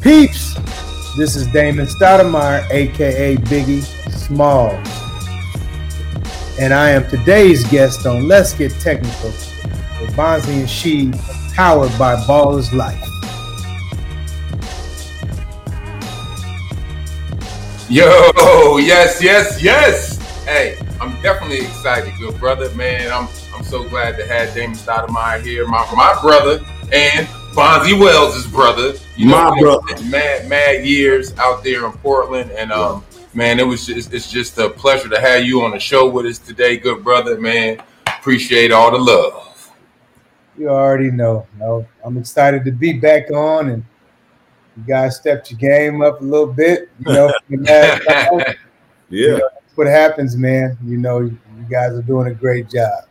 Peeps, this is Damon Stoudamire, aka Biggie Small. And I am today's guest on Let's Get Technical with Bonzi and Sheed, powered by Ballers Life. Yo, yes, yes, yes. Hey, I'm definitely excited, good brother. Man, I'm I'm so glad to have Damon Stoudamire here, my my brother, and Bonzi Wells' brother. You know, my brother. Mad, mad years out there in Portland, and um, man, it was just it's just a pleasure to have you on the show with us today, good brother. Man, appreciate all the love. You already know. No, I'm excited to be back on, and you guys stepped your game up a little bit. You know, yeah. You know, what happens, man. You know, you guys are doing a great job.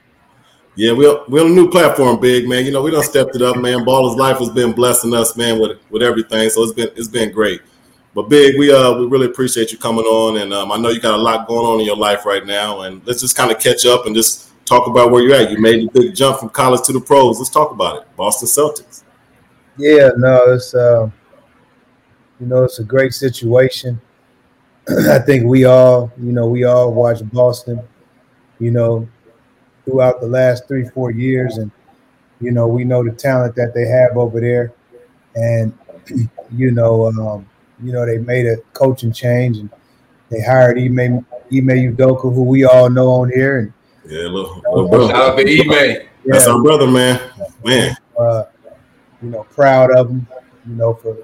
Yeah, we're we're on a new platform, big man. You know, we don't stepped it up, man. Baller's life has been blessing us, man, with with everything. So it's been it's been great. But big, we uh we really appreciate you coming on, and um, I know you got a lot going on in your life right now, and let's just kind of catch up and just talk about where you're at. You made the big jump from college to the pros. Let's talk about it. Boston Celtics. Yeah, no, it's uh, you know it's a great situation. I think we all, you know, we all watch Boston, you know, throughout the last three, four years. And, you know, we know the talent that they have over there. And, you know, um, you know, they made a coaching change and they hired Ime, Ime Udoka, who we all know on here. And yeah, little, little shout out to Ime. Yeah. That's our brother, man. Man. Uh, you know, proud of him, you know, for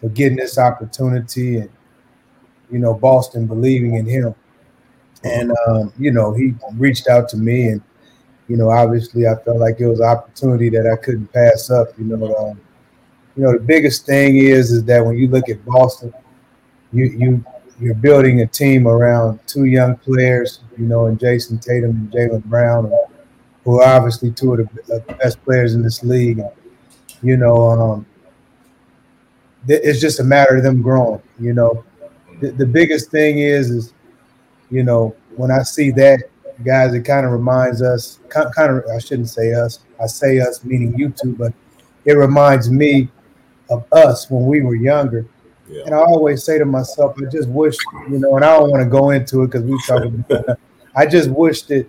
for getting this opportunity and you know, Boston believing in him. And um, you know, he reached out to me, and you know, obviously, I felt like it was an opportunity that I couldn't pass up. You know, um, you know, the biggest thing is is that when you look at Boston, you you you're building a team around two young players, you know, and Jayson Tatum and Jaylen Brown, who are obviously two of the best players in this league. You know, um, it's just a matter of them growing. You know, the, the biggest thing is is you know when I see that guys, it kind of reminds us, kind of, I shouldn't say us, I say us meaning you two, but it reminds me of us when we were younger. Yeah. And I always say to myself, I just wish, you know, and I don't want to go into it because we talk about I just wish that,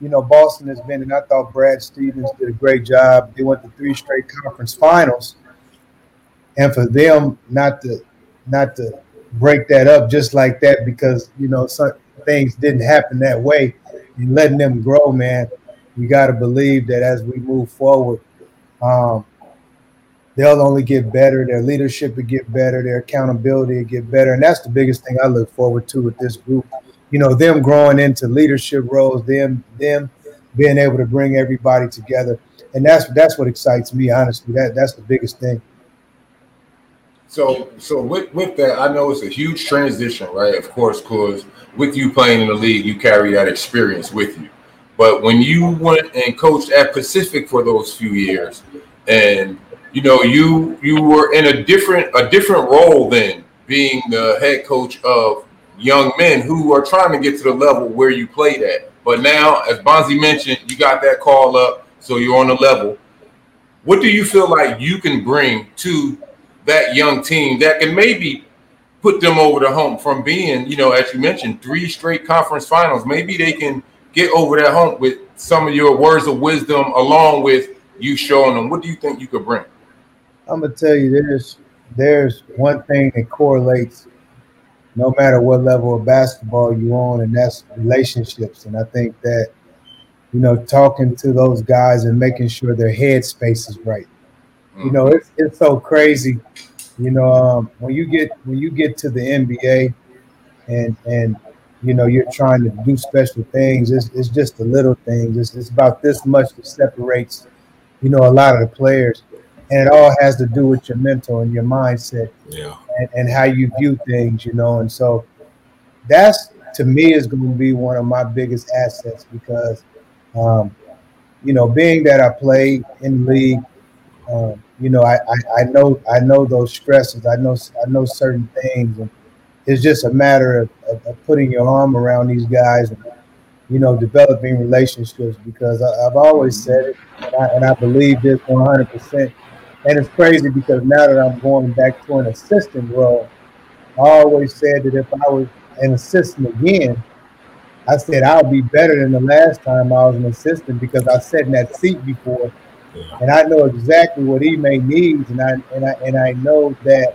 you know, Boston has been, and I thought Brad Stevens did a great job. They went to three straight conference finals. And for them not to not to break that up just like that because you know some things didn't happen that way and letting them grow man you got to believe that as we move forward um, they'll only get better their leadership will get better their accountability will get better and that's the biggest thing i look forward to with this group. You know them growing into leadership roles them them being able to bring everybody together and that's that's what excites me honestly that that's the biggest thing so, so with, with that, I know it's a huge transition, right? Of course, because with you playing in the league, you carry that experience with you. But when you went and coached at Pacific for those few years, and you know you you were in a different a different role than being the head coach of young men who are trying to get to the level where you played at. But now, as Bonzi mentioned, you got that call up, so you're on the level. What do you feel like you can bring to that young team that can maybe put them over the hump from being, you know, as you mentioned, three straight conference finals. Maybe they can get over that hump with some of your words of wisdom, along with you showing them. What do you think you could bring? I'm gonna tell you, there's there's one thing that correlates no matter what level of basketball you're on, and that's relationships. And I think that you know, talking to those guys and making sure their headspace is right. You know, it's it's so crazy. You know, um, when you get when you get to the NBA, and and you know you're trying to do special things. It's, it's just the little things. It's, it's about this much that separates, you know, a lot of the players, and it all has to do with your mental and your mindset, yeah, and, and how you view things. You know, and so that's to me is going to be one of my biggest assets because, um, you know, being that I played in the league um, you know, I, I, I know I know those stresses. I know I know certain things, and it's just a matter of, of, of putting your arm around these guys and you know developing relationships. Because I, have always said it, and I, and I believe this 100 percent. and it's crazy because now that I'm going back to an assistant role, I always said that if I was an assistant again, I said I'll be better than the last time I was an assistant because I sat in that seat before. And I know exactly what Ime needs, and I and I and I know that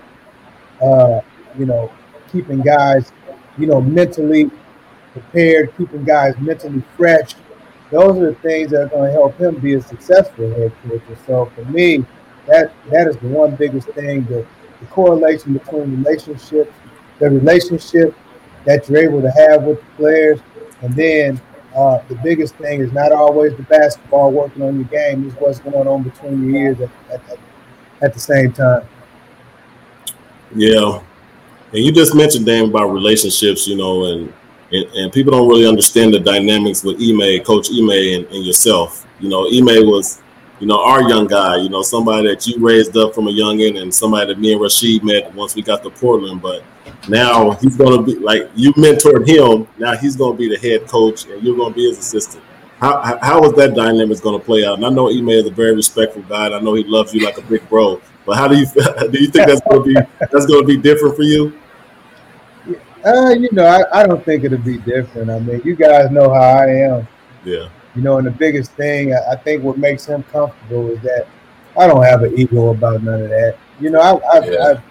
uh, you know keeping guys you know mentally prepared, keeping guys mentally fresh. Those are the things that are going to help him be a successful head coach. So for me, that that is the one biggest thing the, the correlation between relationships, the relationship that you're able to have with the players, and then uh, the biggest thing is not always the basketball working on your game, is what's going on between your ears at, at, at the same time. Yeah. And you just mentioned, Dan, about relationships, you know, and, and, and people don't really understand the dynamics with Ime, Coach Ime, and, and yourself. You know, Ime was you know, our young guy, you know, somebody that you raised up from a young end and somebody that me and Rasheed met once we got to Portland. But now he's going to be like you mentored him. Now he's going to be the head coach and you're going to be his assistant. How, how is that dynamic going to play out? And I know Ime is a very respectful guy. and I know he loves you like a big bro. But how do you do? You think that's going to be that's going to be different for you? Uh, you know, I, I don't think it'll be different. I mean, you guys know how I am. Yeah. You know, and the biggest thing I think what makes him comfortable is that I don't have an ego about none of that. You know, I, I've, yeah. I've,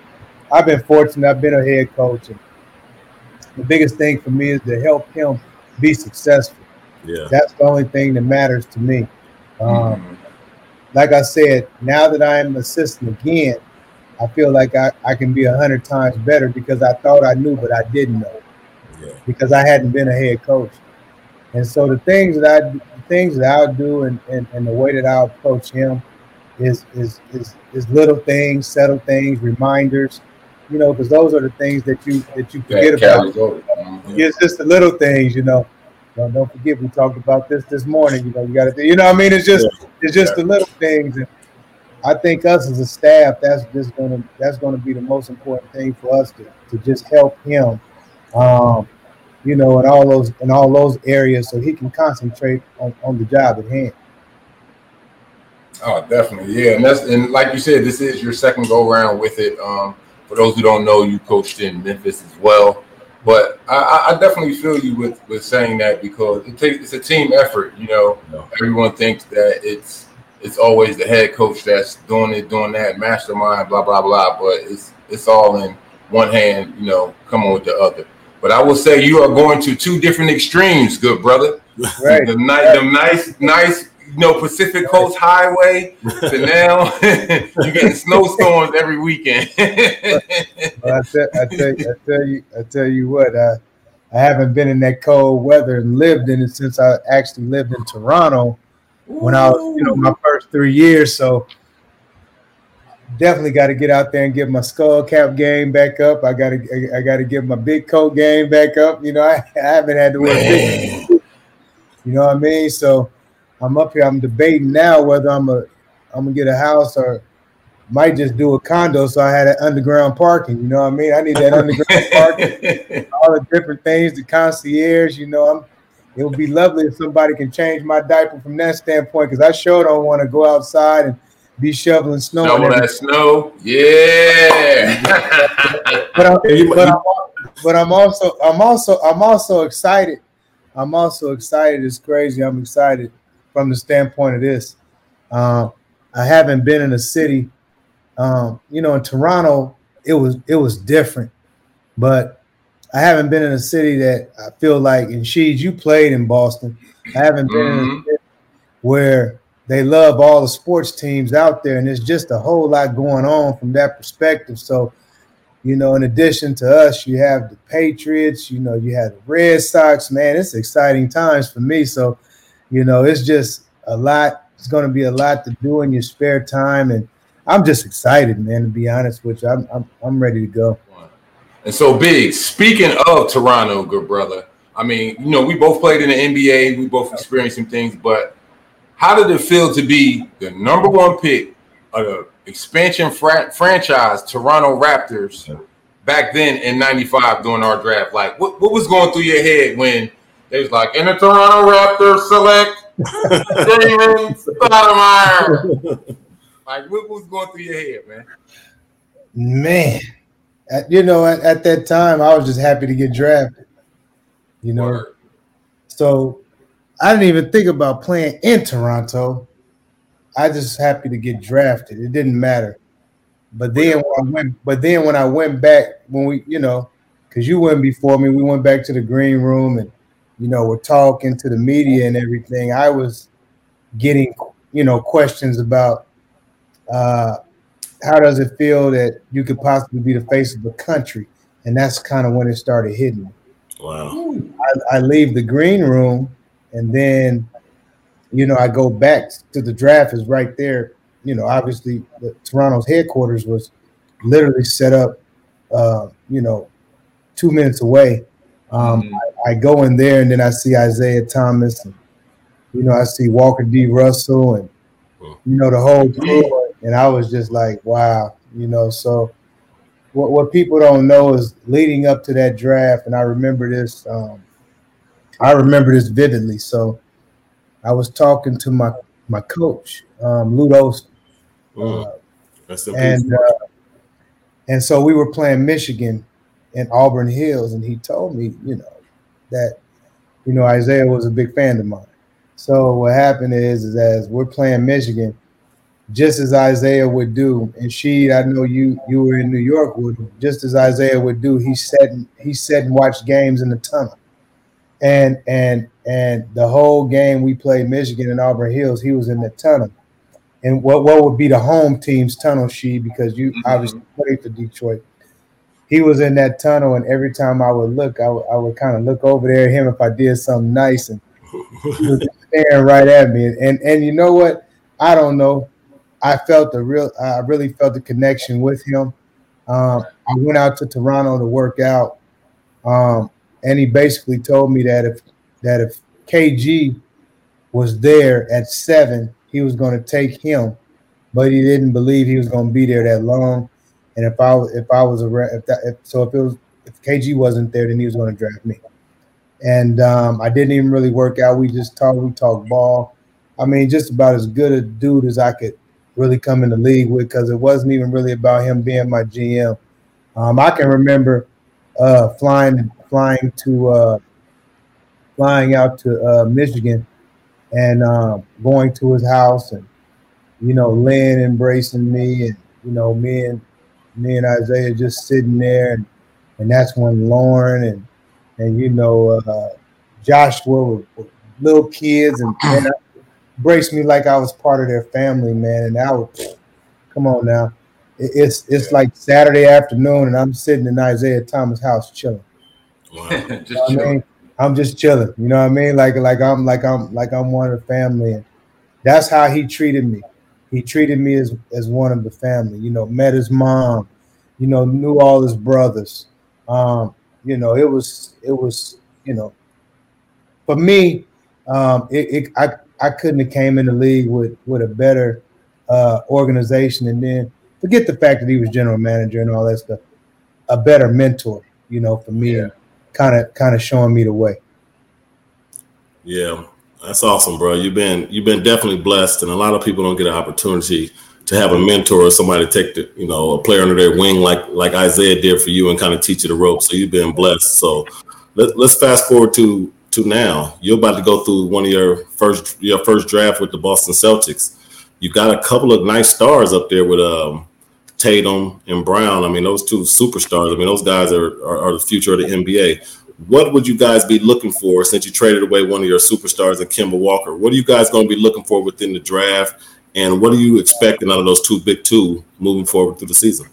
I've been fortunate. I've been a head coach, and the biggest thing for me is to help him be successful. Yeah, that's the only thing that matters to me. Um, mm-hmm. Like I said, now that I am assistant again, I feel like I, I can be a hundred times better because I thought I knew, but I didn't know. Yeah. Because I hadn't been a head coach. And so the things that I the things that I'll do and, and, and the way that I'll approach him is is is is little things, subtle things, reminders, you know, because those are the things that you that you forget yeah, about. Mm-hmm. It's just the little things, you know. Don't, don't forget we talked about this this morning. You know, you got to, you know, I mean, it's just yeah. it's just yeah. the little things, and I think us as a staff, that's just gonna that's gonna be the most important thing for us to to just help him. Um, you know, in all those in all those areas, so he can concentrate on, on the job at hand. Oh, definitely, yeah, and that's and like you said, this is your second go around with it. Um, for those who don't know, you coached in Memphis as well, but I, I definitely feel you with with saying that because it takes it's a team effort. You know, no. everyone thinks that it's it's always the head coach that's doing it, doing that, mastermind, blah blah blah. But it's it's all in one hand. You know, come on with the other. But I will say you are going to two different extremes, good brother. Right. The, nice, the nice, nice, you know, Pacific Coast Highway to now you're getting snowstorms every weekend. well, I, tell, I, tell, I tell you, I tell you what, I, I haven't been in that cold weather and lived in it since I actually lived in Toronto when I was, you know, my first three years. So definitely got to get out there and get my skull cap game back up. I got to I got to get my big coat game back up. You know, I, I haven't had to wear big. You know what I mean? So I'm up here. I'm debating now whether I'm a I'm gonna get a house or might just do a condo. So I had an underground parking. You know what I mean? I need that underground parking. All the different things, the concierge. You know, I'm. It would be lovely if somebody can change my diaper from that standpoint because I sure don't want to go outside and be shoveling snow. Shovel that snow, yeah. but, I'm, but, I'm, but I'm also I'm also I'm also excited. I'm also excited. It's crazy. I'm excited from the standpoint of this. Um, I haven't been in a city. Um, you know, in Toronto, it was it was different, but I haven't been in a city that I feel like. And she's you played in Boston. I haven't been mm-hmm. in a where they love all the sports teams out there, and there's just a whole lot going on from that perspective. So, you know, in addition to us, you have the Patriots, you know, you have the Red Sox. Man, it's exciting times for me. So, you know, it's just a lot. It's going to be a lot to do in your spare time, and I'm just excited, man. To be honest with you, I'm I'm, I'm ready to go. And so, big. Speaking of Toronto, good brother. I mean, you know, we both played in the NBA. We both experienced some things, but how did it feel to be the number one pick of the expansion fra- franchise, Toronto Raptors, back then in '95 during our draft? Like, what, what was going through your head when they was like, "In the Toronto Raptors select David Stoudamire." Like, what was going through your head, man? Man, at, you know, at, at, that time, I was just happy to get drafted. You know, Word. so I didn't even think about playing in Toronto. I just happy to get drafted. It didn't matter. But then when I went, but then when I went back, when we, you know, because you went before me, we went back to the green room and you know, we're talking to the media and everything. I was getting, you know, questions about uh, how does it feel that you could possibly be the face of the country, and that's kind of when it started hitting me. Wow. I, I leave the green room, and then, you know, I go back to the draft is right there. You know, obviously, the Toronto's headquarters was literally set up, uh, you know, two minutes away. Um, mm-hmm. I, I, go in there and then I see Isiah Thomas, and you know, I see Walker D. Russell, and you know the whole crew, and I was just like, wow, you know. So, what what people don't know is leading up to that draft, and I remember this. Um, I remember this vividly. So, I was talking to my my coach, um, Ludos, mm. uh, and uh, and so we were playing Michigan in Auburn Hills, and he told me, you know, that you know Isiah was a big fan of mine. So what happened is, is as we're playing Michigan, just as Isiah would do, and Sheed, I know you you were in New York would just as Isiah would do, he sat and he sat and watched games in the tunnel. And and and the whole game we played Michigan in Auburn Hills, he was in the tunnel. And what, what would be the home team's tunnel Sheed because you mm-hmm. obviously played for Detroit he was in that tunnel, and every time I would look, I, w- I would kind of look over there at him if I did something nice, and he was staring right at me. And, and and you know what? I don't know. I felt the real. I really felt the connection with him. Um, I went out to Toronto to work out, um, and he basically told me that if that if KG was there at seven, he was going to take him, but he didn't believe he was going to be there that long. And if I if I was a if that if, so if it was if KG wasn't there, then he was going to draft me. And um, I didn't even really work out. We just talked. We talked ball. I mean, just about as good a dude as I could really come in the league with, because it wasn't even really about him being my GM. Um, I can remember uh, flying flying to uh, flying out to uh, Michigan and um, going to his house and you know Lynn embracing me and you know me and me and Isiah just sitting there, and, and that's when Lauren and and you know uh, Joshua were, were, little kids and, and embraced me like I was part of their family, man. And I would come on now. it's it's like Saturday afternoon, and I'm sitting in Isiah Thomas' house chilling. Wow. just you know chilling. I mean? I'm just chilling. You know what I mean? Like like I'm like I'm like I'm one of the family, and that's how he treated me he treated me as as one of the family. You know, met his mom. You know, knew all his brothers. Um, you know, it was it was you know, for me, um, it, it I I couldn't have came in the league with with a better uh, organization, and then forget the fact that he was general manager and all that stuff. A better mentor, you know, for me, kind of kind of showing me the way. Yeah, that's awesome, bro. You've been you've been definitely blessed, and a lot of people don't get an opportunity to have a mentor or somebody to take the you know a player under their wing like like Isiah did for you and kind of teach you the ropes. So you've been blessed. So let, let's fast forward to to now. You're about to go through one of your first your first draft with the Boston Celtics. You got a couple of nice stars up there with um, Tatum and Brown. I mean, those two superstars. I mean, those guys are, are, are the future of the NBA what would you guys be looking for since you traded away one of your superstars in Kemba Walker? What are you guys going to be looking for within the draft? And what are you expecting out of those two big two moving forward through the season?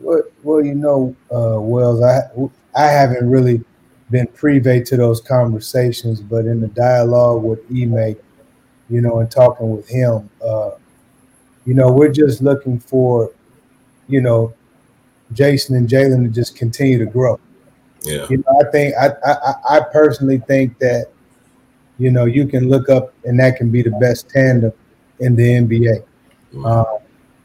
Well, you know, uh, Wells, I I haven't really been privy to those conversations, but in the dialogue with Ime, you know, and talking with him, uh, you know, we're just looking for, you know, Jayson and Jaylen to just continue to grow. Yeah. You know, I think I, I I personally think that you know you can look up and that can be the best tandem in the NBA. Mm-hmm. Uh,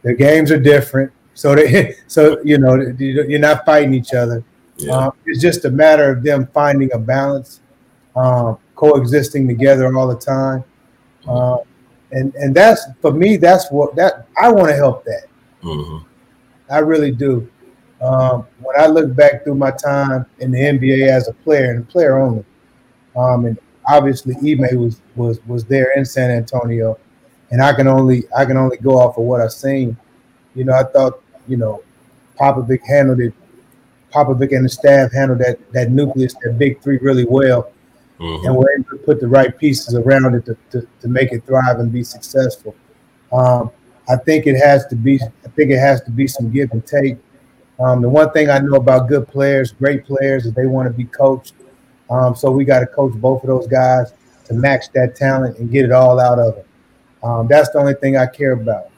the games are different, so they so you know you're not fighting each other. Yeah. Uh, it's just a matter of them finding a balance, um, coexisting together all the time. Uh, and and that's for me. That's what that I want to help that. Mm-hmm. I really do. Um, when I look back through my time in the NBA as a player and a player only, um, and obviously Ime was was was there in San Antonio, and I can only I can only go off of what I've seen. You know, I thought you know Popovich handled it. Popovich and the staff handled that that nucleus, that big three, really well, mm-hmm. and were able to put the right pieces around it to, to, to make it thrive and be successful. Um, I think it has to be. I think it has to be some give and take. Um, the one thing I know about good players, great players, is they want to be coached. Um, so we got to coach both of those guys to match that talent and get it all out of them. Um, that's the only thing I care about.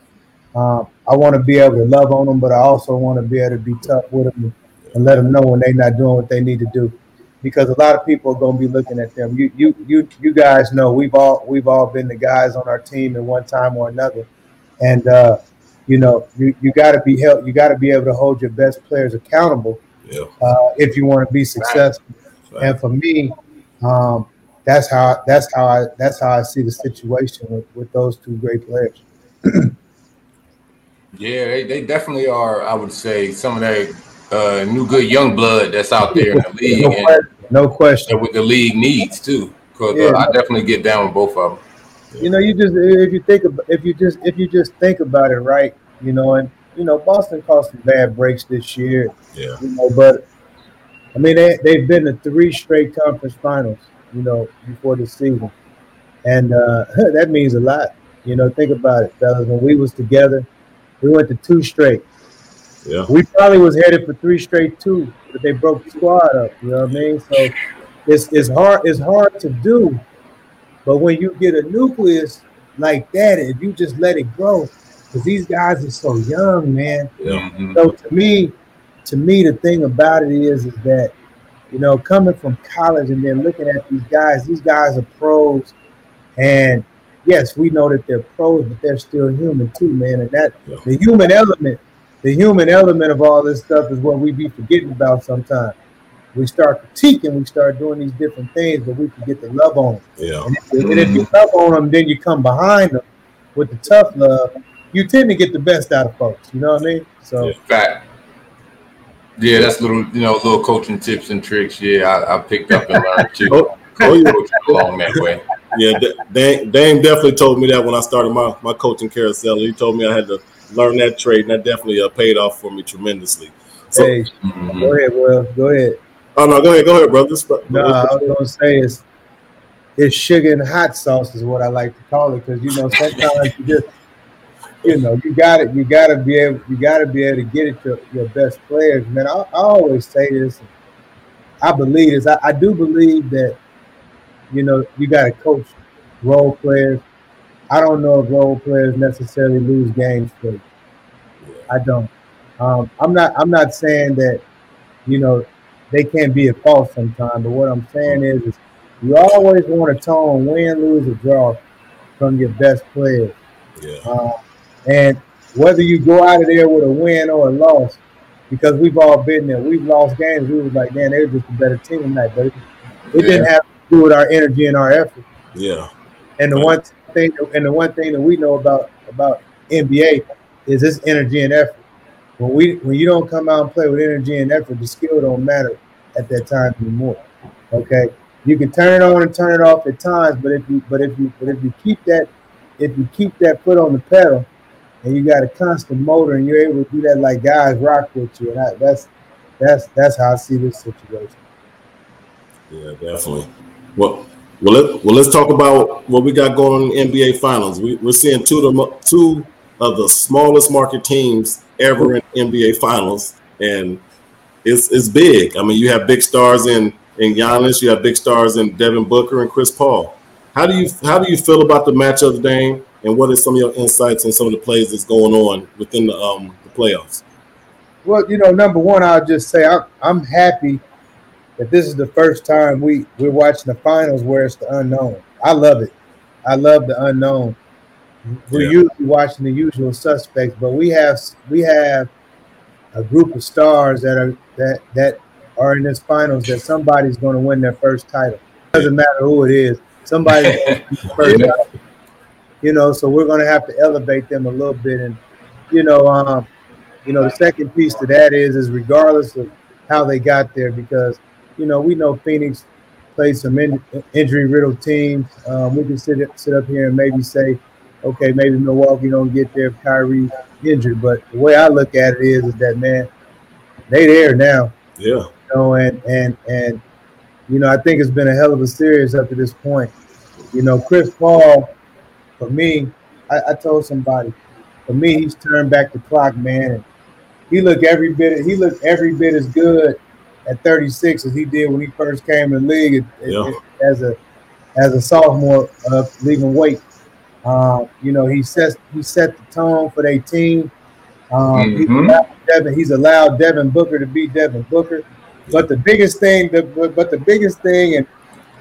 Um, I want to be able to love on them, but I also want to be able to be tough with them and let them know when they're not doing what they need to do. Because a lot of people are going to be looking at them. You, you, you, you guys know we've all we've all been the guys on our team at one time or another, and uh, you know you, you got to be held. You got to be able to hold your best players accountable yeah. uh, if you want to be successful. Right. And for me, um, that's how that's how I that's how I see the situation with, with those two great players. yeah, they, they definitely are. I would say some of that uh, new good young blood that's out there in the league. no, question. no question. What the league needs too, because yeah, uh, I definitely get down with both of them. You know, you just if you think about if you just if you just think about it, right? You know, and you know, Boston caused some bad breaks this year. Yeah. You know, but I mean, they they've been to three straight conference finals you know, before the season. And uh, that means a lot. You know, think about it, fellas. When we was together, we went to two straight. Yeah. We probably was headed for three straight too, but they broke the squad up. You know what I mean? So it's it's hard it's hard to do, but when you get a nucleus like that, if you just let it grow, because these guys are so young, man. Yeah. So mm-hmm. to me, to me, the thing about it is, is that you know, coming from college and then looking at these guys, these guys are pros. And yes, we know that they're pros, but they're still human too, man. And that yeah. the human element, the human element of all this stuff is what we be forgetting about sometimes. We start critiquing, we start doing these different things, but we forget to love on them. Yeah. And if, and if you love on them, then you come behind them with the tough love. You tend to get the best out of folks. You know what I mean? So, yeah, fact. Yeah, that's little, you know, little coaching tips and tricks. Yeah, I, I picked up and learned too. oh, oh yeah. along that way. Yeah, Dame, Dame definitely told me that when I started my, my coaching carousel. He told me I had to learn that trade, and that definitely uh, paid off for me tremendously. So, hey, mm-hmm. go ahead, Well, Go ahead. Oh no, go ahead, go ahead, brother. No, I was gonna say is it's sugar and hot sauce is what I like to call it because you know sometimes you just you know, you got it. You got to be able. You got to be able to get it to your best players, man. I, I always say this. I believe this. I, I, do believe that. You know, you got to coach role players. I don't know if role players necessarily lose games for you. I don't. Um, I'm not. I'm not saying that. You know, they can't be at fault sometimes. But what I'm saying is, is you always want to tone win, lose, or draw from your best players. Yeah. Uh, and whether you go out of there with a win or a loss, because we've all been there. We've lost games. We was like, man, they were just a better team tonight, but it, it yeah. didn't have to do with our energy and our effort. Yeah. And the one thing, and the one thing that we know about about NBA is this energy and effort. When we when you don't come out and play with energy and effort, the skill don't matter at that time anymore. Okay, you can turn it on and turn it off at times, but if you but if you but if you keep that if you keep that foot on the pedal and you got a constant motor and you're able to do that like guys rock with you. And I, that's that's that's how I see this situation. Yeah, definitely. Well, well, let, well, let's talk about what we got going in NBA Finals. We, are seeing two of the two of the smallest market teams ever in NBA Finals, and it's it's big. I mean, you have big stars in in Giannis, you have big stars in Devin Booker and Chris Paul. How do you how do you feel about the matchup, Dame? And what are some of your insights on some of the plays that's going on within the um the playoffs? Well, you know, number one, I'll just say I'm I'm happy that this is the first time we we're watching the finals where it's the unknown. I love it. I love the unknown. We're yeah. usually watching the usual suspects, but we have we have a group of stars that are that that are in this finals that somebody's going to win their first title. Doesn't matter who it is. Somebody first yeah. You know, so we're going to have to elevate them a little bit. And you know, um, you know, the second piece to that is is regardless of how they got there, because you know we know Phoenix played some in, injury riddled teams. Um, we can sit sit up here and maybe say, okay, maybe Milwaukee don't get there if Kyrie injured. But the way I look at it is, is that man, they there now. Yeah. You know, and and and you know, I think it's been a hell of a series up to this point. You know, Chris Paul, for me, I, I told somebody, for me, he's turned back the clock, man. And he looked every bit. He looked every bit as good at 36 as he did when he first came in the league yeah. as a as a sophomore uh, leaving weight. Uh, you know, he set he set the tone for their team. Um, mm-hmm. he's, allowed Devin, he's allowed Devin Booker to be Devin Booker. But the biggest thing, the, but the biggest thing, and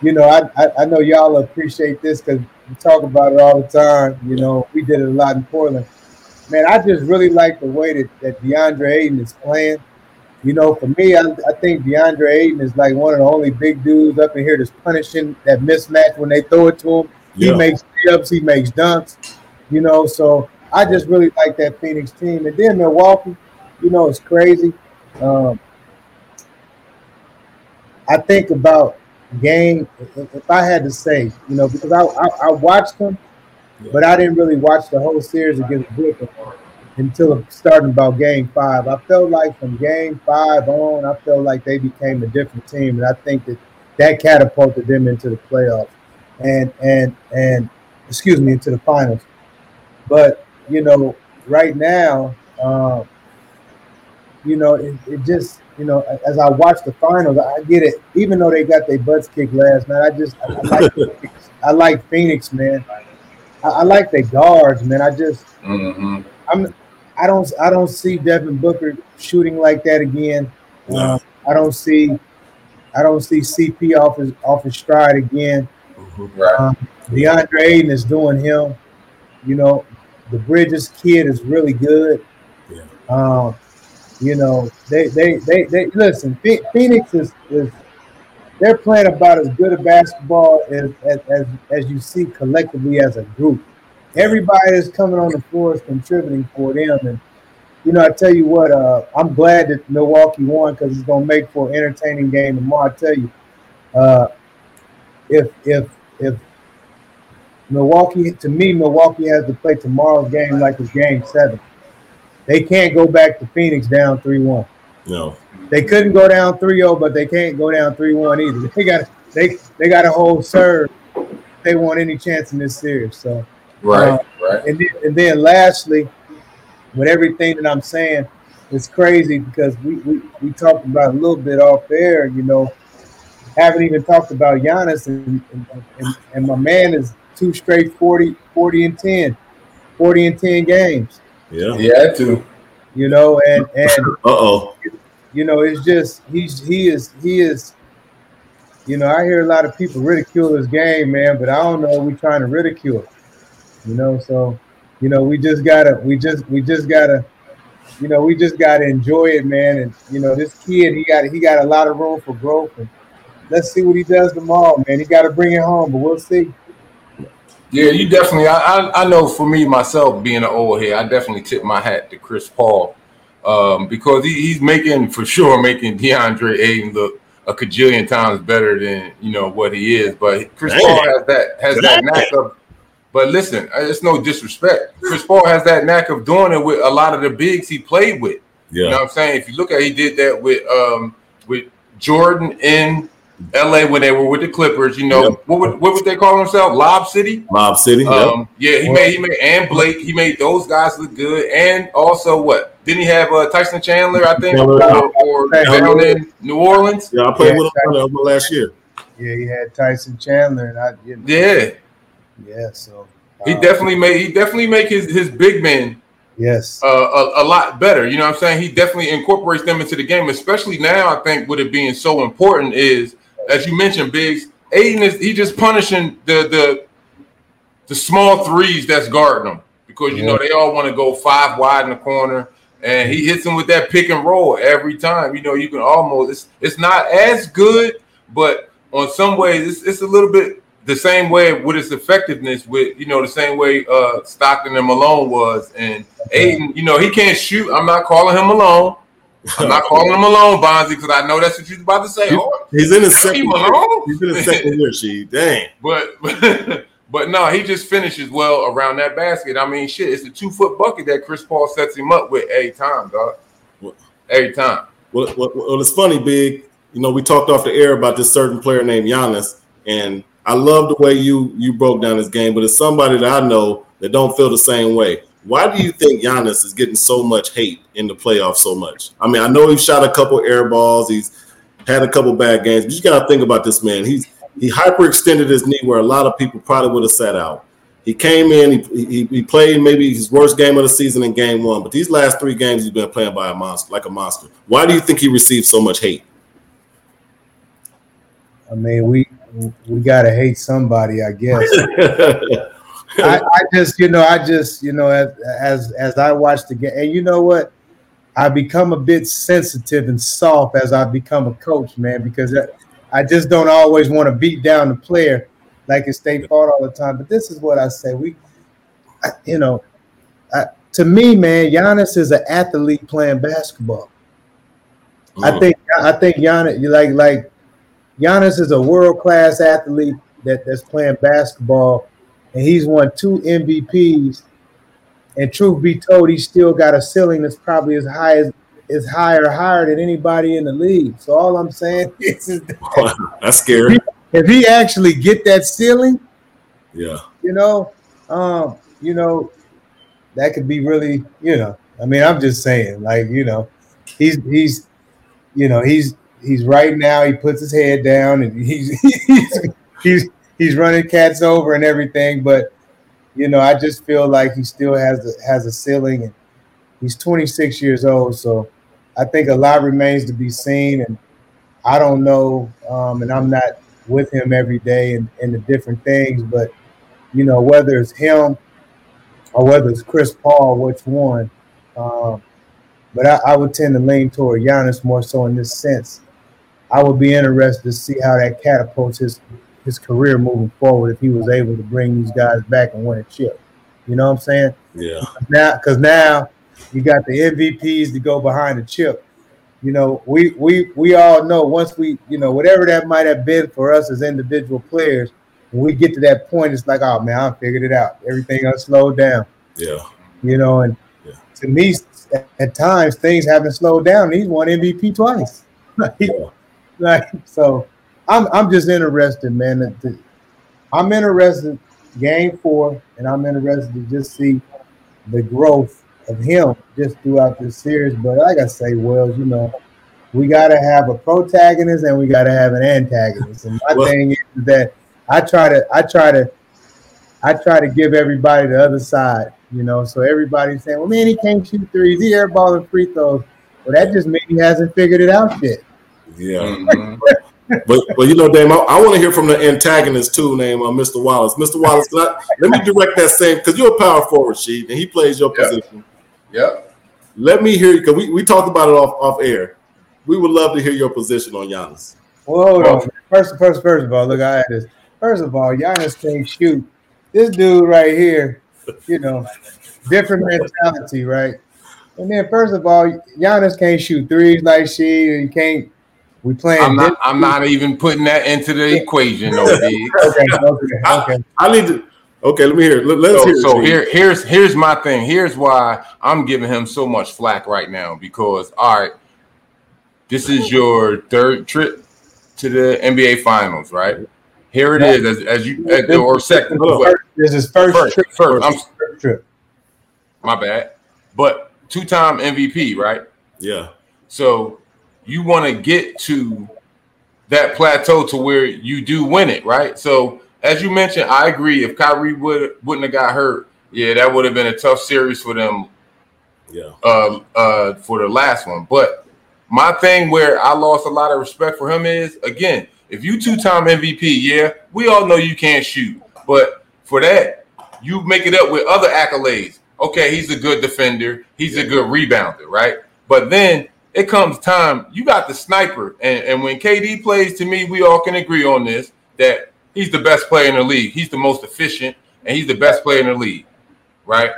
you know, I, I, I know y'all appreciate this because we talk about it all the time. You know, we did it a lot in Portland. Man, I just really like the way that, that DeAndre Ayton is playing. You know, for me, I, I think DeAndre Ayton is like one of the only big dudes up in here that's punishing that mismatch when they throw it to him. Yeah. He makes ups, he makes dunks. You know, so I just really like that Phoenix team. And then Milwaukee, you know, it's crazy. Um, I think about game. If I had to say, you know, because I I, I watched them, but I didn't really watch the whole series against Brooklyn until starting about game five. I felt like from game five on, I felt like they became a different team, and I think that that catapulted them into the playoffs and and and excuse me into the finals. But you know, right now, uh, you know, it, it just you know, as I watch the finals, I get it. Even though they got their butts kicked last night, I just I like I like Phoenix, man. I, I like their guards, man. I just mm-hmm. I'm I don't I don't see Devin Booker shooting like that again. No. Uh, I don't see I don't see CP off his off his stride again. Mm-hmm. Right. Um, DeAndre Ayton is doing him. You know, the Bridges kid is really good. Yeah. Um, you know, they they they, they listen. Phoenix is, is they're playing about as good a basketball as, as, as, as you see collectively as a group. Everybody is coming on the floor is contributing for them. And, you know, I tell you what, uh, I'm glad that Milwaukee won because it's going to make for an entertaining game tomorrow. I tell you, uh, if, if, if Milwaukee, to me, Milwaukee has to play tomorrow's game like it's game seven. They can't go back to Phoenix down 3 1. No. They couldn't go down 3-0, but they can't go down 3-1 either. They got they they got a whole serve. They want any chance in this series. So right, uh, right. And then, and then lastly, with everything that I'm saying, it's crazy because we, we we talked about a little bit off air. You know, haven't even talked about Giannis, and, and, and my man is two straight 40, 40 and 10, 40 and 10 games. Yeah, yeah, too. You know, and and uh oh, you know, it's just he's he is he is. You know, I hear a lot of people ridicule his game, man, but I don't know. We trying to ridicule, you know. So, you know, we just gotta, we just, we just gotta, you know, we just gotta enjoy it, man. And you know, this kid, he got, he got a lot of room for growth. And let's see what he does tomorrow, man. He got to bring it home, but we'll see. Yeah, you definitely. I, I, I know for me myself, being an old head, I definitely tip my hat to Chris Paul um, because he, he's making for sure making DeAndre Ayton look a cajillion times better than you know what he is. But Chris Dang. Paul has that has Dang. that knack of. But listen, uh, it's no disrespect. Chris Paul has that knack of doing it with a lot of the bigs he played with. Yeah. You know what I'm saying? If you look at, he did that with um with Jordan in LA when they were with the Clippers, you know, yep. what would what would they call themselves? Lob City? Lob City. Um, yep. yeah, he made he made and Blake, he made those guys look good. And also what? Didn't he have uh, Tyson Chandler, I think, or, or down in New Orleans? Yeah, I played with him last year. Yeah, he had Tyson Chandler and I you know, Yeah. Yeah, so he uh, definitely made he definitely make his his big men yes uh, a, a, lot better you know what i'm saying he definitely incorporates them into the game especially now i think with it being so important is as you mentioned, Biggs, Ayton is he just punishing the the the small threes that's guarding them because you know they all want to go five wide in the corner, and he hits them with that pick and roll every time. You know, you can almost it's it's not as good, but on some ways it's, it's a little bit the same way with its effectiveness, with you know the same way uh, Stockton and Malone was, and Ayton, you know he can't shoot. I'm not calling him Malone. I'm not calling him Malone, Bonzi, because I know that's what you're about to say. Oh, he's in his second Malone. He's in his second year, Sheed dang. But, but but no, he just finishes well around that basket. I mean, shit, it's a two foot bucket that Chris Paul sets him up with every time, dog. Every time. Well, well, well, it's funny, big. You know, we talked off the air about this certain player named Giannis, and I love the way you you broke down his game. But it's somebody that I know that don't feel the same way. Why do you think Giannis is getting so much hate in the playoffs so much? I mean, I know he shot a couple air balls, he's had a couple bad games, but you got to think about this man. He's he hyperextended his knee where a lot of people probably would have sat out. He came in, he, he, he, played maybe his worst game of the season in game one, but these last three games he's been playing by a monster, like a monster. Why do you think he received so much hate? I mean, we we gotta hate somebody, I guess. I, I, just, you know, I just, you know, as as as I watch the game, and you know what, I become a bit sensitive and soft as I become a coach, man, because I just don't always want to beat down the player like it's state fault all the time. But this is what I say: we, I, you know, I, to me, man, Giannis is an athlete playing basketball. Mm. I think I think Giannis, like like Giannis is a world class athlete that, that's playing basketball, and he's won two MVPs. And truth be told, he's still got a ceiling that's probably as high as is higher higher than anybody in the league. So all I'm saying is, that that's scary. If he, if he, actually get that ceiling, yeah, you know, um, you know, that could be really, you know, I mean, I'm just saying, like, you know, he's he's, you know, he's he's right now. He puts his head down and he's he's he's he's running cats over and everything, but. You know, I just feel like he still has a, has a ceiling, and he's 26 years old. So I think a lot remains to be seen, and I don't know, um, and I'm not with him every day and, the different things, but you know whether it's him or whether it's Chris Paul, which one. Um, but I, I, would tend to lean toward Giannis more so in this sense. I would be interested to see how that catapults his his career moving forward if he was able to bring these guys back and win a chip. You know what I'm saying? Yeah. Now, because now you got the MVPs to go behind the chip. You know, we we we all know once we, you know, whatever that might have been for us as individual players, when we get to that point, it's like, oh man, I figured it out. Everything else slowed down. Yeah. You know, and yeah. to me, at times things haven't slowed down. He's won MVP twice. like, yeah. like so, I'm I'm just interested, man. I'm interested game four, and I'm interested to just see the growth of him just throughout this series. But like I say, Wells, you know, we got to have a protagonist and we got to have an antagonist. And my well, thing is that I try to, I try to, I try to give everybody the other side. You know, so everybody's saying, "Well, man, he can't shoot threes. He airballing free throws." Well, that just means he hasn't figured it out yet. Yeah. Mm-hmm. But but you know, Dame, I, I want to hear from the antagonist too, name uh, Mr. Wallace. Mr. Wallace, I, let me direct that same because you're a power forward, Sheed, and he plays your yep. position. Yep. Let me hear you because we, we talked about it off, off air. We would love to hear your position on Giannis. Well, hold on. First, first, first of all, look, I had this. First of all, Giannis can't shoot. This dude right here, you know, different mentality, right? And then, first of all, Giannis can't shoot threes like Sheed. He can't. We playing. I'm not. I'm not even putting that into the equation, though. okay, okay, okay. I, I need to. Okay, let me hear. Let, us so, hear. So here, here's here's my thing. Here's why I'm giving him so much flack right now because all right, this is your third trip to the NBA Finals, right? Here it is, as, as you as, or second. This is first, first trip. First, I'm first trip. My bad, but two-time MVP, right? Yeah. So you want to get to that plateau to where you do win it, right? So as you mentioned, I agree. If Kyrie would wouldn't have got hurt, yeah, that would have been a tough series for them. Yeah. Uh, uh, for the last one, but my thing where I lost a lot of respect for him is again, if you two time MVP, yeah, we all know you can't shoot, but for that, you make it up with other accolades. Okay, he's a good defender, he's yeah. a good rebounder, right? But then it comes time, you got the sniper, and, and when KD plays, to me, we all can agree on this that he's the best player in the league. He's the most efficient, and he's the best player in the league, right?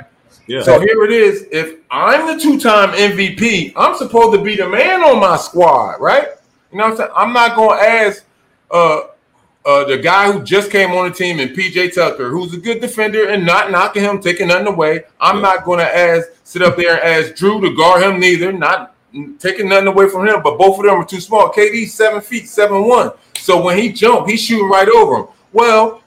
Yeah. So here it is. If I'm the two-time MVP, I'm supposed to be the man on my squad, right? You know what I'm saying? I'm not gonna ask uh uh, the guy who just came on the team and PJ Tucker, who's a good defender and not knocking him, taking nothing away. I'm yeah. not going to ask sit up there and ask Jrue to guard him neither, not taking nothing away from him. But both of them are too small. KD seven feet, seven one. So when he jump, he's shooting right over him. Well,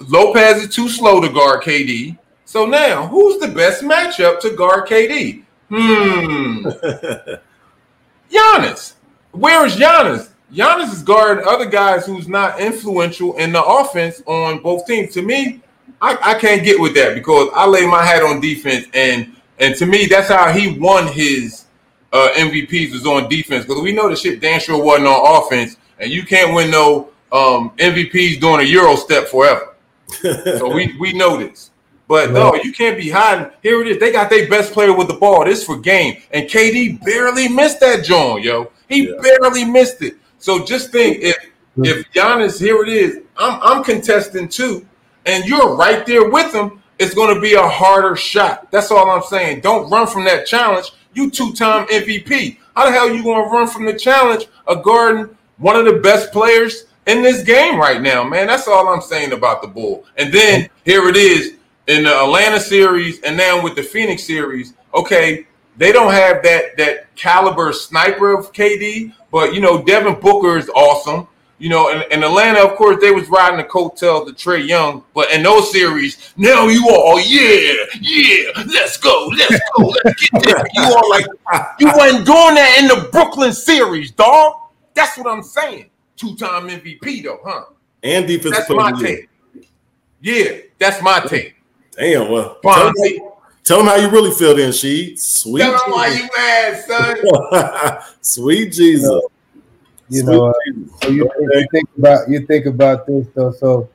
Lopez is too slow to guard KD. So now, who's the best matchup to guard KD? Hmm. Giannis. Where is Giannis? Giannis is guarding other guys who's not influential in the offense on both teams. To me, I, I can't get with that because I lay my hat on defense, and and to me, that's how he won his uh, MVPs was on defense. Because we know the shit Dan sure wasn't on offense, and you can't win no um, MVPs doing a Euro step forever. so we we know this. But no, you can't be hiding. Here it is. They got their best player with the ball. This for game. And KD barely missed that joint, yo. He yeah. barely missed it. So just think if if Giannis, here it is, I'm I'm contesting too, and you're right there with him, it's going to be a harder shot. That's all I'm saying. Don't run from that challenge. You two-time MVP. How the hell are you to run from the challenge of guarding one of the best players in this game right now, man? That's all I'm saying about the Bull. And then here it is in the Atlanta series, and now with the Phoenix series. Okay, they don't have that that caliber sniper of KD, but you know Devin Booker is awesome. You know, in, in Atlanta, of course, they was riding the coattails of Trae Young, but in those series, now you all, oh, yeah, yeah, let's go, let's go, let's get this. You all like, you wasn't doing that in the Brooklyn series, dog. That's what I'm saying. Two-time MVP though, huh? And defense. That's my take. Yeah, that's my take. Damn. Well, Tell them how you really feel then, she. Sweet. Tell them why you mad, son. Sweet Jesus. You know, uh, so you, you, think about you think about this though. So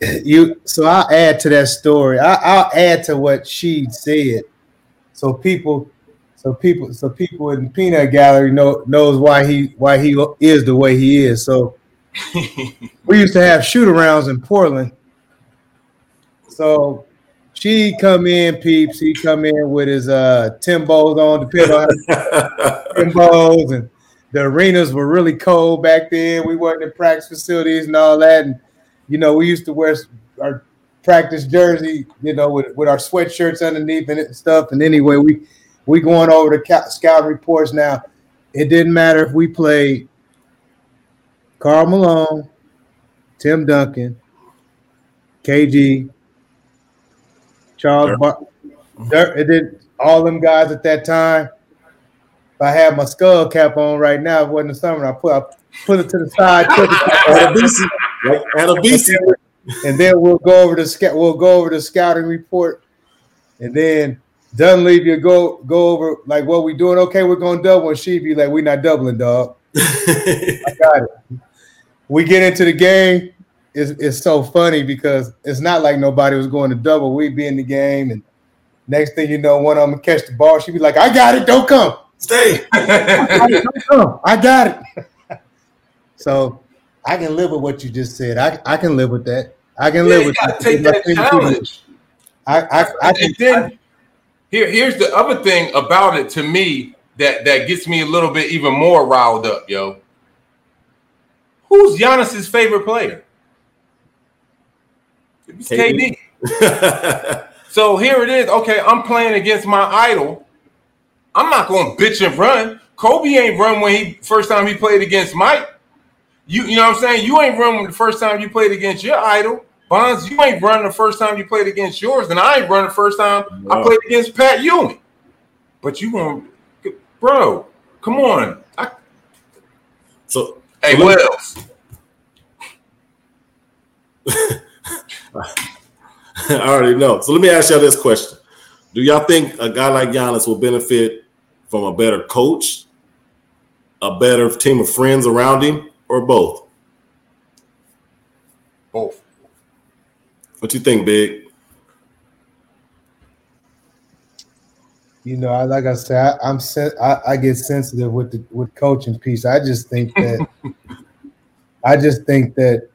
you so I'll add to that story. I, will add to what she said. So people, so people, so people in the peanut gallery know knows why he why he is the way he is. So we used to have shoot arounds in Portland. So she come in, peeps. He come in with his uh Timbos on, depending on Timbos, and the arenas were really cold back then. We weren't in practice facilities and all that, and you know we used to wear our practice jersey, you know, with, with our sweatshirts underneath and stuff. And anyway, we we going over the scout reports now. It didn't matter if we played Karl Malone, Tim Duncan, KG, Charles Bar- Dirk, it did all them guys at that time. If I had my skull cap on right now, it wasn't the summer. I put I put it to the side, put it at a BC, and then we'll go over the. We'll go over the scouting report, and then Dunleavy go go over like what we doing. Okay, we're gonna double, and she be like, "We not doubling, dog." I got it. We get into the game it's, it's so funny because it's not like nobody was going to double. We'd be in the game, and next thing you know, one of them catch the ball. Sheed be like, "I got it, don't come, stay, I, don't. I got it." so I can live with what you just said. I, I can live with that. I can yeah, live with that. Take that challenge. I, I, I can, and then here, here's the other thing about it to me that that gets me a little bit even more riled up, yo. Who's Giannis's favorite player? It's KD. KD. so here it is. Okay, I'm playing against my idol. I'm not going to bitch and run. Kobe ain't run when he first time he played against Mike. You you know what I'm saying? You ain't run the first time you played against your idol. Bonds, you ain't run the first time you played against yours, and I ain't run the first time no. I played against Pat Ewing. But you going, bro? Come on. I, so hey, what else? I already know. So let me ask y'all this question: Do y'all think a guy like Giannis will benefit from a better coach, a better team of friends around him, or both? Both. What you think, Big? You know, I, like I said, I, am I, I get sensitive with the with coaching piece. I just think that I just think that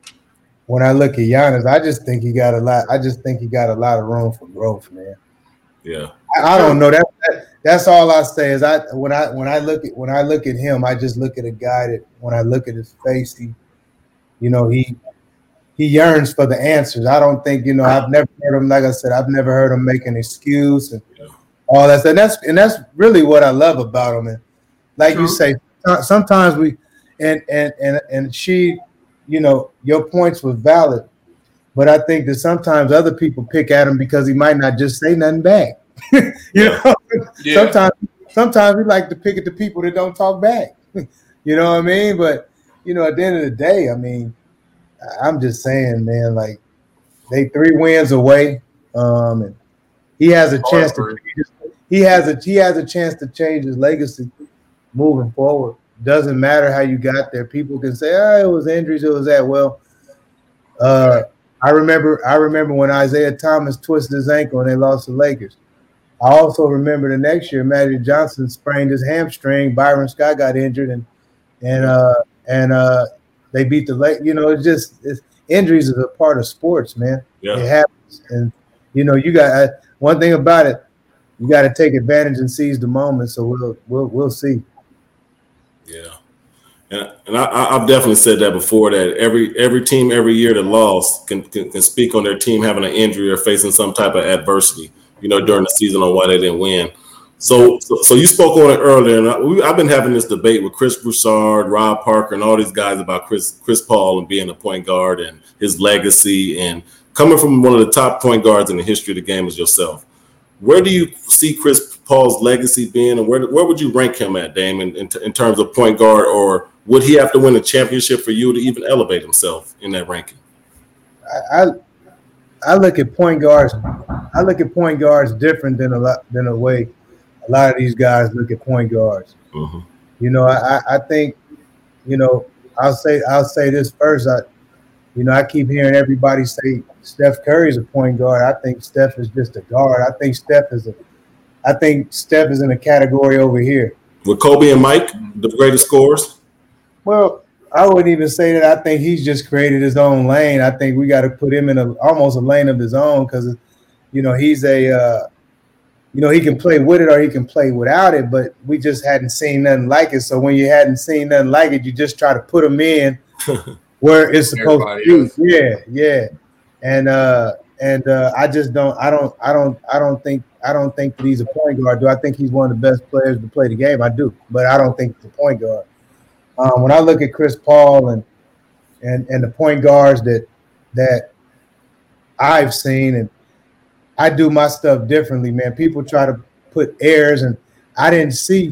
when I look at Giannis, I just think he got a lot. I just think he got a lot of room for growth, man. Yeah, I, I don't know that, that. That's all I say is I when I when I look at when I look at him, I just look at a guy that when I look at his face, he, you know, he he yearns for the answers. I don't think you know. I've never heard him. Like I said, I've never heard him make an excuse and all that. And that's and that's really what I love about him. And like True. you say, sometimes we and and and and she, you know, your points were valid, but I think that sometimes other people pick at him because he might not just say nothing back. you know, yeah. sometimes sometimes we like to pick at the people that don't talk back. you know what I mean? But you know, at the end of the day, I mean I'm just saying, man, like they three wins away. Um, and he has a chance to he has a he has a chance to change his legacy moving forward. Doesn't matter how you got there. People can say, "Oh, it was injuries, it was that." Well, uh, I remember I remember when Isiah Thomas twisted his ankle and they lost the Lakers. I also remember the next year Magic Johnson sprained his hamstring. Byron Scott got injured and and uh, and uh, they beat the late. You know, it's just it's, injuries is a part of sports, man. Yeah. It happens, and you know, you got one thing about it. You got to take advantage and seize the moment. So we'll we'll we'll see. Yeah, and, and I, have definitely said that before. That every every team every year that lost can, can can speak on their team having an injury or facing some type of adversity. You know, during the season on why they didn't win. So, so, you spoke on it earlier, and I, we, I've been having this debate with Chris Broussard, Rob Parker, and all these guys about Chris Chris Paul and being a point guard and his legacy, and coming from one of the top point guards in the history of the game as yourself. Where do you see Chris Paul's legacy being, and where where would you rank him at, Damon, in, in terms of point guard, or would he have to win a championship for you to even elevate himself in that ranking? I, I I look at point guards. I look at point guards different than a lot than a way a lot of these guys look at point guards. Mm-hmm. You know, I, I think, you know, I'll say I'll say this first. I, you know, I keep hearing everybody say Steph Curry is a point guard. I think Steph is just a guard. I think Steph is a, I think Steph is in a category over here. With Kobe and Mike, the greatest scorers. Well, I wouldn't even say that. I think he's just created his own lane. I think we got to put him in a almost a lane of his own because, you know, he's a uh, you know, he can play with it or he can play without it, but we just hadn't seen nothing like it. So when you hadn't seen nothing like it, you just try to put him in where it's supposed Everybody to be. Yeah, yeah. And uh and uh I just don't I don't I don't I don't think I don't think that he's a point guard. Do I think he's one of the best players to play the game? I do, but I don't think he's a point guard. Um, when I look at Chris Paul and and and the point guards that that I've seen and I do my stuff differently, man. People try to put airs, and I didn't see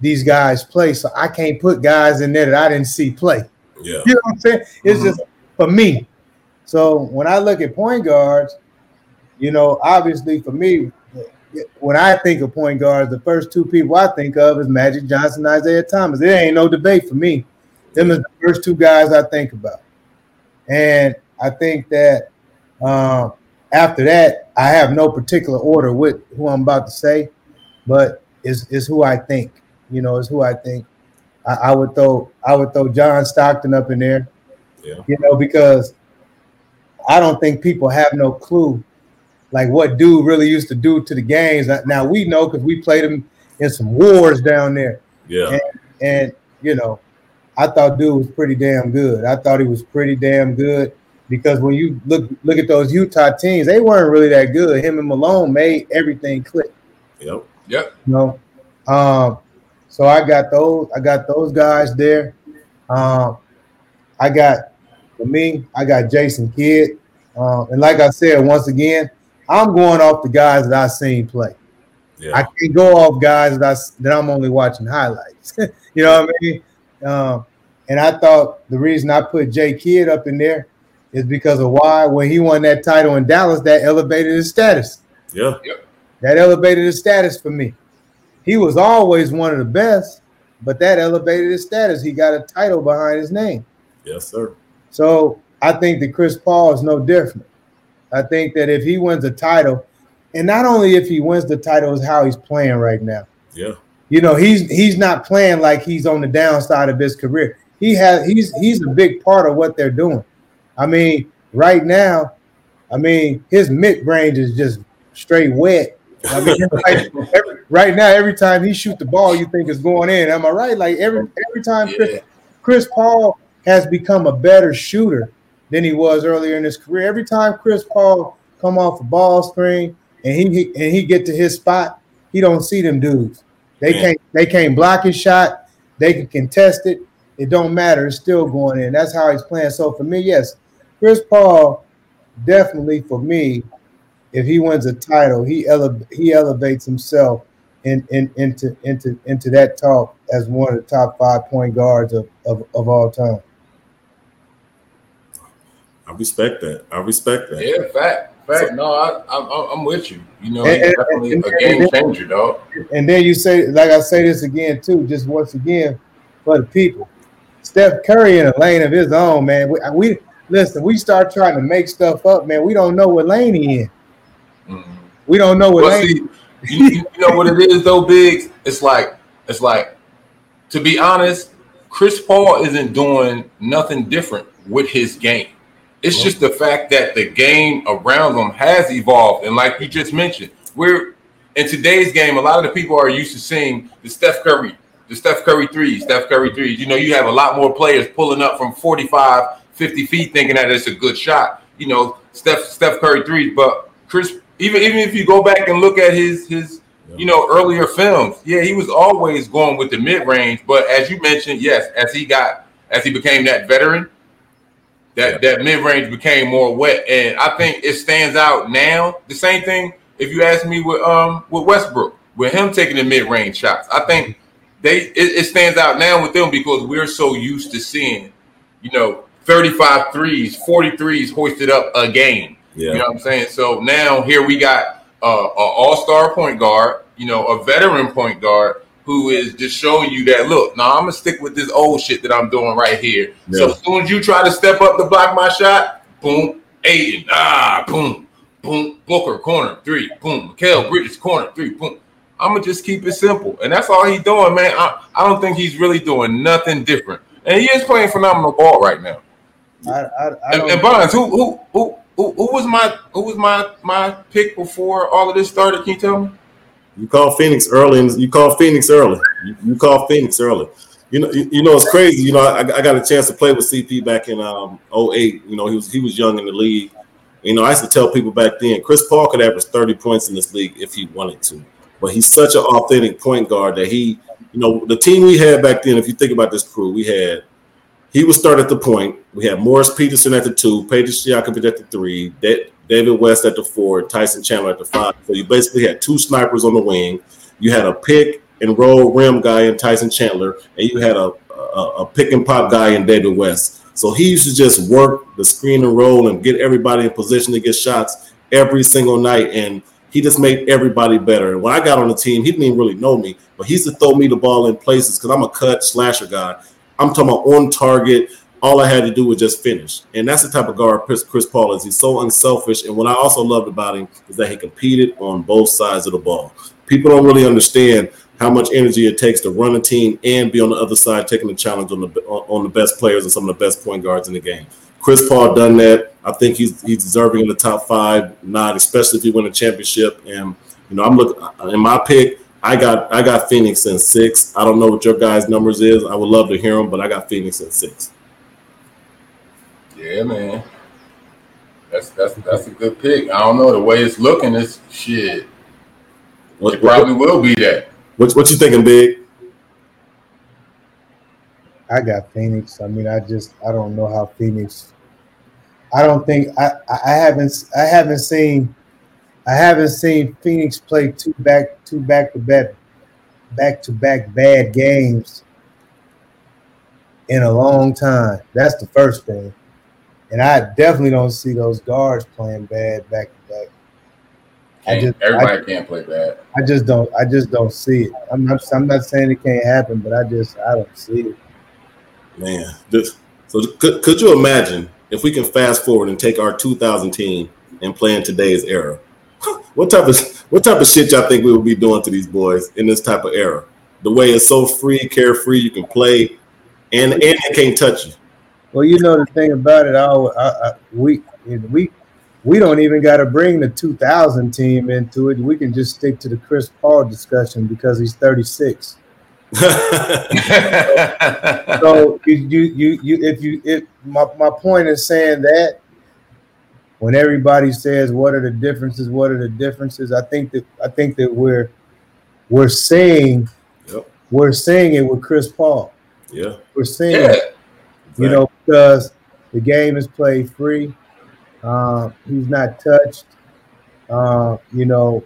these guys play, so I can't put guys in there that I didn't see play. Yeah, you know what I'm saying? It's mm-hmm. just for me. So when I look at point guards, you know, obviously for me, when I think of point guards, the first two people I think of is Magic Johnson, and Isiah Thomas. There ain't no debate for me. Them are the first two guys I think about, and I think that um, after that, I have no particular order with who I'm about to say, but is is who I think. You know, is who I think. I, I, would throw I would throw John Stockton up in there. Yeah. You know, because I don't think people have no clue like what dude really used to do to the games. Now we know because we played him in some wars down there. Yeah. And, and you know, I thought dude was pretty damn good. I thought he was pretty damn good because when you look look at those Utah teams, they weren't really that good. Him and Malone made everything click. Yep. Yep. You know, um, so I got those. I got those guys there. Um, I got for me, I got Jason Kidd, uh, and like I said, once again, I'm going off the guys that I've seen play. Yeah. I can't go off guys that I that I'm only watching highlights. you know what I mean? Um, and I thought the reason I put Jay Kidd up in there is because of why when he won that title in Dallas, that elevated his status. Yeah. That elevated his status for me. He was always one of the best, but that elevated his status. He got a title behind his name. Yes, sir. So I think that Chris Paul is no different. I think that if he wins a title, and not only if he wins the title, is how he's playing right now. Yeah. You know, he's he's not playing like he's on the downside of his career. He has he's he's a big part of what they're doing. I mean, right now, I mean, his mid range is just straight wet. I mean, like, every, right now, every time he shoot the ball, you think it's going in. Am I right? Like every every time Chris. Chris Paul has become a better shooter than he was earlier in his career. Every time Chris Paul come off a ball screen and he, he and he get to his spot, he don't see them dudes. They can't they can't block his shot. They can contest it. It don't matter. It's still going in. That's how he's playing. So for me, yes, Chris Paul definitely for me, if he wins a title, he ele- he elevates himself in, in, into into into that talk as one of the top five point guards of, of, of all time. I respect that. I respect that. Yeah, fact. Fact. No, I, I, am with you. You know, and, definitely and, a game changer, dog. And then you say, like I say this again too, just once again for the people. Steph Curry in a lane of his own, man. We, we listen. We start trying to make stuff up, man. We don't know what lane he in. Mm-hmm. We don't know what well, lane. See, you, you know what it is though, Biggs. It's like it's like to be honest, Chris Paul isn't doing nothing different with his game. It's just the fact that the game around them has evolved. And like you just mentioned, we're in today's game, a lot of the people are used to seeing the Steph Curry, the Steph Curry threes, Steph Curry threes. You know, you have a lot more players pulling up from 45, 50 feet thinking that it's a good shot. You know, Steph Steph Curry threes. But Chris, even even if you go back and look at his his you know earlier films, yeah, he was always going with the mid range. But as you mentioned, yes, as he got as he became that veteran, that that mid range became more wet, and I think it stands out now. The same thing if you ask me with um with Westbrook, with him taking the mid range shots, I think they it, it, stands out now with them because we're so used to seeing, you know, 35 threes, 40 threes hoisted up a game. Yeah. You know what I'm saying? So now here we got uh, an all star point guard, you know, a veteran point guard who is just showing you that look, now I'm gonna stick with this old shit that I'm doing right here. Yeah. So as soon as you try to step up to block my shot, boom, Ayton, ah, boom, boom, Booker corner three, boom, Mikal Bridges corner three, boom. I'm gonna just keep it simple, and that's all he's doing, man. I, I don't think he's really doing nothing different, and he is playing phenomenal ball right now. I, I, I and, and Bonds, who, who who who who was my who was my my pick before all of this started? Can you tell me? You call Phoenix early, and you call Phoenix early. You, call Phoenix early. You know, you, you, know it's crazy. You know, I, I got a chance to play with CP back in um 08. You know, he was he was young in the league. You know, I used to tell people back then, Chris Paul could average 30 points in this league if he wanted to. But he's such an authentic point guard that he, you know, the team we had back then, if you think about this crew, we had he would start at the point. We had Morris Peterson at the two, Peja Stojakovic at the three, David West at the four, Tyson Chandler at the five. So you basically had two snipers on the wing. You had a pick and roll rim guy in Tyson Chandler, and you had a, a, a pick and pop guy in David West. So he used to just work the screen and roll and get everybody in position to get shots every single night. And he just made everybody better. And when I got on the team, he didn't even really know me, but he used to throw me the ball in places because I'm a cut slasher guy. I'm talking about on target, all I had to do was just finish. And that's the type of guard Chris, Chris Paul is. He's so unselfish. And what I also loved about him is that he competed on both sides of the ball. People don't really understand how much energy it takes to run a team and be on the other side taking the challenge on the on the best players and some of the best point guards in the game. Chris Paul done that. I think he's he's deserving in the top five, not especially if he win a championship. And you know, I'm looking in my pick. I got I got Phoenix in six. I don't know what your guys' numbers is. I would love to hear them, but I got Phoenix in six. Yeah, man. That's that's that's a good pick. I don't know the way it's looking. It's shit. What, it probably what, will be that. What what you thinking, Big? I got Phoenix. I mean, I just I don't know how Phoenix. I don't think I I haven't I haven't seen I haven't seen Phoenix play two back two back to back back to back bad games in a long time. That's the first thing. And I definitely don't see those guards playing bad back to back. I just everybody I, can't play bad. I just don't. I just don't see it. I'm not. I'm not saying it can't happen, but I just I don't see it. Man, this, so could could you imagine if we can fast forward and take our 2000 team and play in today's era? What type of what type of shit y'all think we would be doing to these boys in this type of era? The way it's so free, carefree, you can play, and and they can't touch you. Well, you know the thing about it, I, I, I we we we don't even got to bring the 2000 team into it. We can just stick to the Chris Paul discussion because he's 36. so you, you you you if you if my, my point is saying that when everybody says what are the differences, what are the differences, I think that I think that we're we're saying yep. we're saying it with Chris Paul. Yeah. We're seeing yeah. it. You know, because the game is played free. Uh, he's not touched. Uh, you know,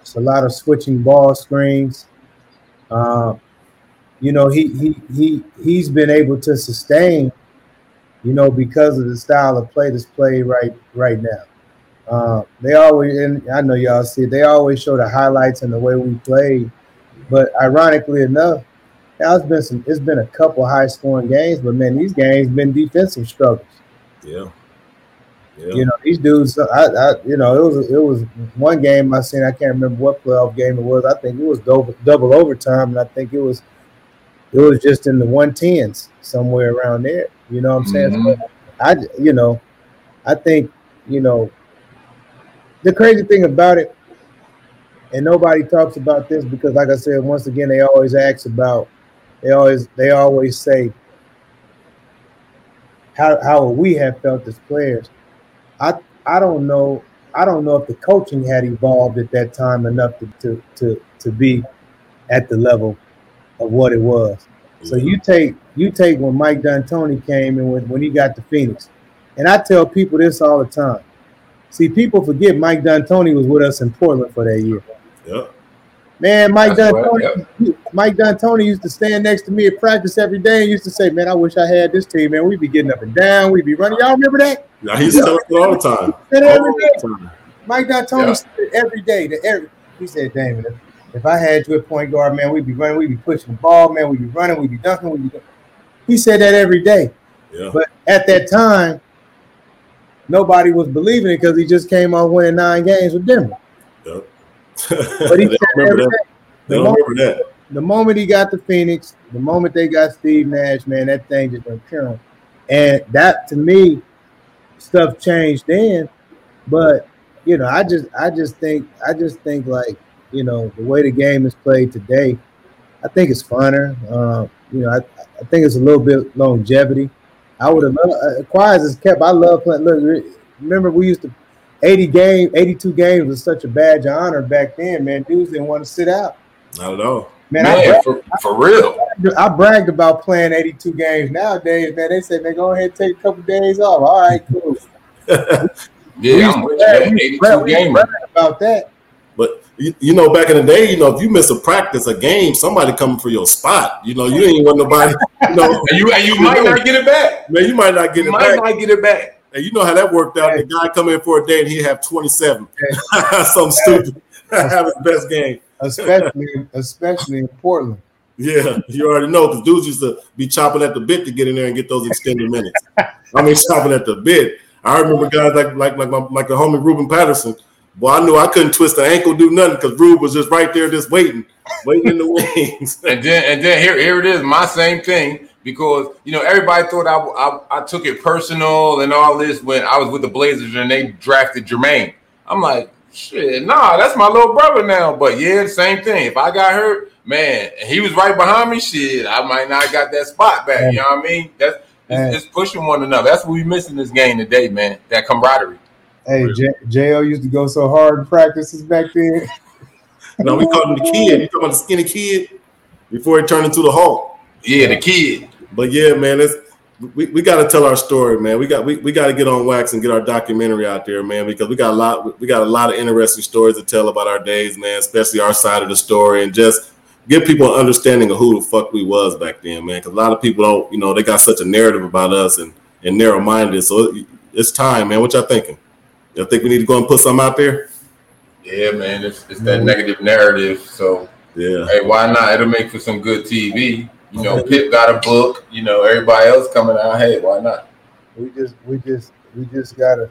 it's a lot of switching ball screens. Uh, you know, he he he he's been able to sustain, you know, because of the style of play that's played right right now. Uh, they always, and I know y'all see, they always show the highlights and the way we played. But ironically enough, yeah, it's been some. It's been a couple high scoring games, but man, these games been defensive struggles. Yeah. Yeah. You know these dudes. I, I, you know, it was it was one game I seen. I can't remember what playoff game it was. I think it was double double overtime, and I think it was it was just in the one tens somewhere around there. You know what I'm saying? Mm-hmm. So I, you know, I think you know the crazy thing about it, and nobody talks about this because, like I said, once again, they always ask about they always they always say how how we have felt as players. I I don't know I don't know if the coaching had evolved at that time enough to to to, to be at the level of what it was. So you take you take when Mike D'Antoni came and when, when he got to Phoenix, and I tell people this all the time. See, people forget Mike D'Antoni was with us in Portland for that year. Yeah. Man, Mike D'Antoni, yep. Mike D'Antoni used to stand next to me at practice every day and used to say, "Man, I wish I had this team. Man, we'd be getting up and down. We'd be running. Y'all remember that? Yeah, he used to tell us all the time. All the time. Mike D'Antoni said every day. That every he said, "Damn if, if I had you at point guard, man, we'd be running. We'd be pushing the ball, man. We'd be running. We'd be dunking. We'd be." He said that every day. Yeah. But at that time, nobody was believing it because he just came off winning nine games with Denver. But he said remember that. The moment, remember that. The moment he got the Phoenix, the moment they got Steve Nash, man, that thing just went pure. And that to me, stuff changed then. But you know, I just I just think I just think like, you know, the way the game is played today, I think it's funner. Uh, you know, I, I think it's a little bit longevity. I would have uh, Quiet is kept. I love playing. Look, remember we used to 80 game, 82 games was such a badge of honor back then, man. Dudes didn't want to sit out. Not at all. Man, man I, for, for real. I bragged about playing 82 games. Nowadays, man, they say, man, go ahead and take a couple days off. All right, cool. yeah, I'm with you. 82 games. About that. But you, you, know, back in the day, you know, if you miss a practice, a game, somebody coming for your spot. You know, you ain't want nobody. You know, and you and you might not get it back. Man, you might not get you it might back. Might not get it back. And you know how that worked out. The guy come in for a day and he have 27. Something stupid. have his best game. Especially, especially in Portland. Yeah, you already know because dudes used to be chopping at the bit to get in there and get those extended minutes. I mean, chopping at the bit. I remember guys like like like my, like the homie Ruben Patterson. Boy, I knew I couldn't twist the ankle, do nothing because Rube was just right there, just waiting, waiting in the wings. and then and then here here it is, my same thing because you know everybody thought I, I, I took it personal and all this when I was with the Blazers and they drafted Jermaine. I'm like, shit, nah, that's my little brother now. But yeah, same thing. If I got hurt, man, he was right behind me. Shit, I might not got that spot back. You know what I mean? That's it's, it's, pushing one another. That's what we missing in this game today, man. That camaraderie. Hey, J- Jo used to go so hard in practices back then. no, we called him the kid. You talking about the skinny kid before he turned into the Hulk. Yeah, the kid. But yeah, man, it's we, we got to tell our story, man. We got we, we got to get on wax and get our documentary out there, man, because we got a lot we got a lot of interesting stories to tell about our days, man, especially our side of the story and just give people an understanding of who the fuck we was back then, man. Because a lot of people don't, you know, they got such a narrative about us and and narrow minded. So it's time, man. What y'all thinking? Y'all think we need to go and put something out there? Yeah, man. It's it's that mm-hmm. negative narrative. So yeah, hey, why not? It'll make for some good TV. You know, Pip got a book. You know, everybody else coming out. Hey, why not? We just, we just, we just gotta,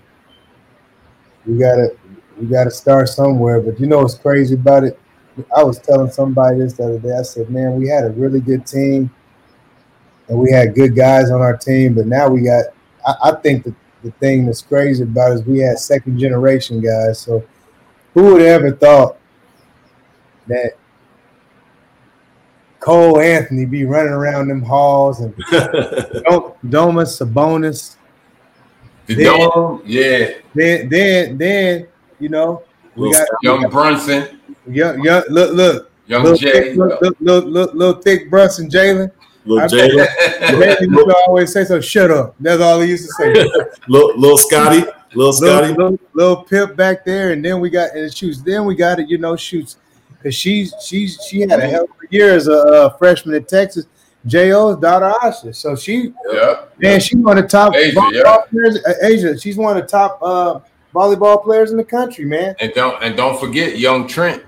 we gotta, we gotta start somewhere. But you know what's crazy about it? I was telling somebody this the other day. I said, man, we had a really good team, and we had good guys on our team. But now we got. I, I think the the thing that's crazy about is we had second generation guys. So who would have ever thought that Cole Anthony be running around them halls and Domas Sabonis. Then, dome, yeah. Then, then, then, you know, we got young got, Brunson. Young, young, look, look, young little Jay, thick, look, look, look, look, little thick Brunson, Jalen. Little Jalen. Jalen used to always say, "So shut up." That's all he used to say. little, little Scotty, little Scotty, little, little, little Pip back there, and then we got and shoots. Then we got it, you know, shoots because she's she's she had a hell of a year as a, a freshman at Texas. Jo.'s daughter Asjia, so she yeah, man, yeah. she's one of the top Asjia, yeah. players. Uh, Asjia, she's one of the top uh, volleyball players in the country, man. And don't and don't forget young Trent.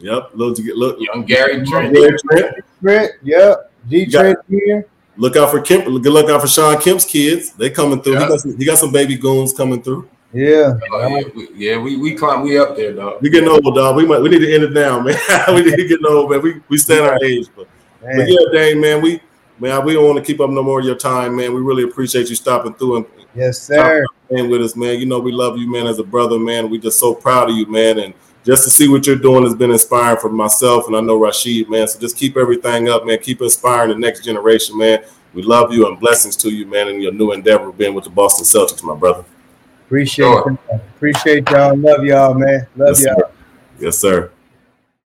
Yep, look to get look young Gary Trent. Trent. Trent, yep. G Trent here. Look out for Kemp. Good look out for Shawn Kemp's kids. They coming through. He got, some, he got some baby goons coming through. Yeah. Oh, yeah, we, yeah, we we climb, we up there, dog. We getting old, dog. We might we need to end it now, man. we need to get old, man. We we stand our age, but, but yeah, Dane, man. We man, we don't want to keep up no more of your time, man. We really appreciate you stopping through and yes, sir, and with us, man. You know we love you, man, as a brother, man. We just so proud of you, man, and just to see what you're doing has been inspiring for myself and I know Rasheed, man. So just keep everything up, man. Keep inspiring the next generation, man. We love you and blessings to you, man, in your new endeavor being with the Boston Celtics, my brother. Appreciate sure. Appreciate y'all. Love y'all, man. Love yes, y'all. Sir. Yes, sir.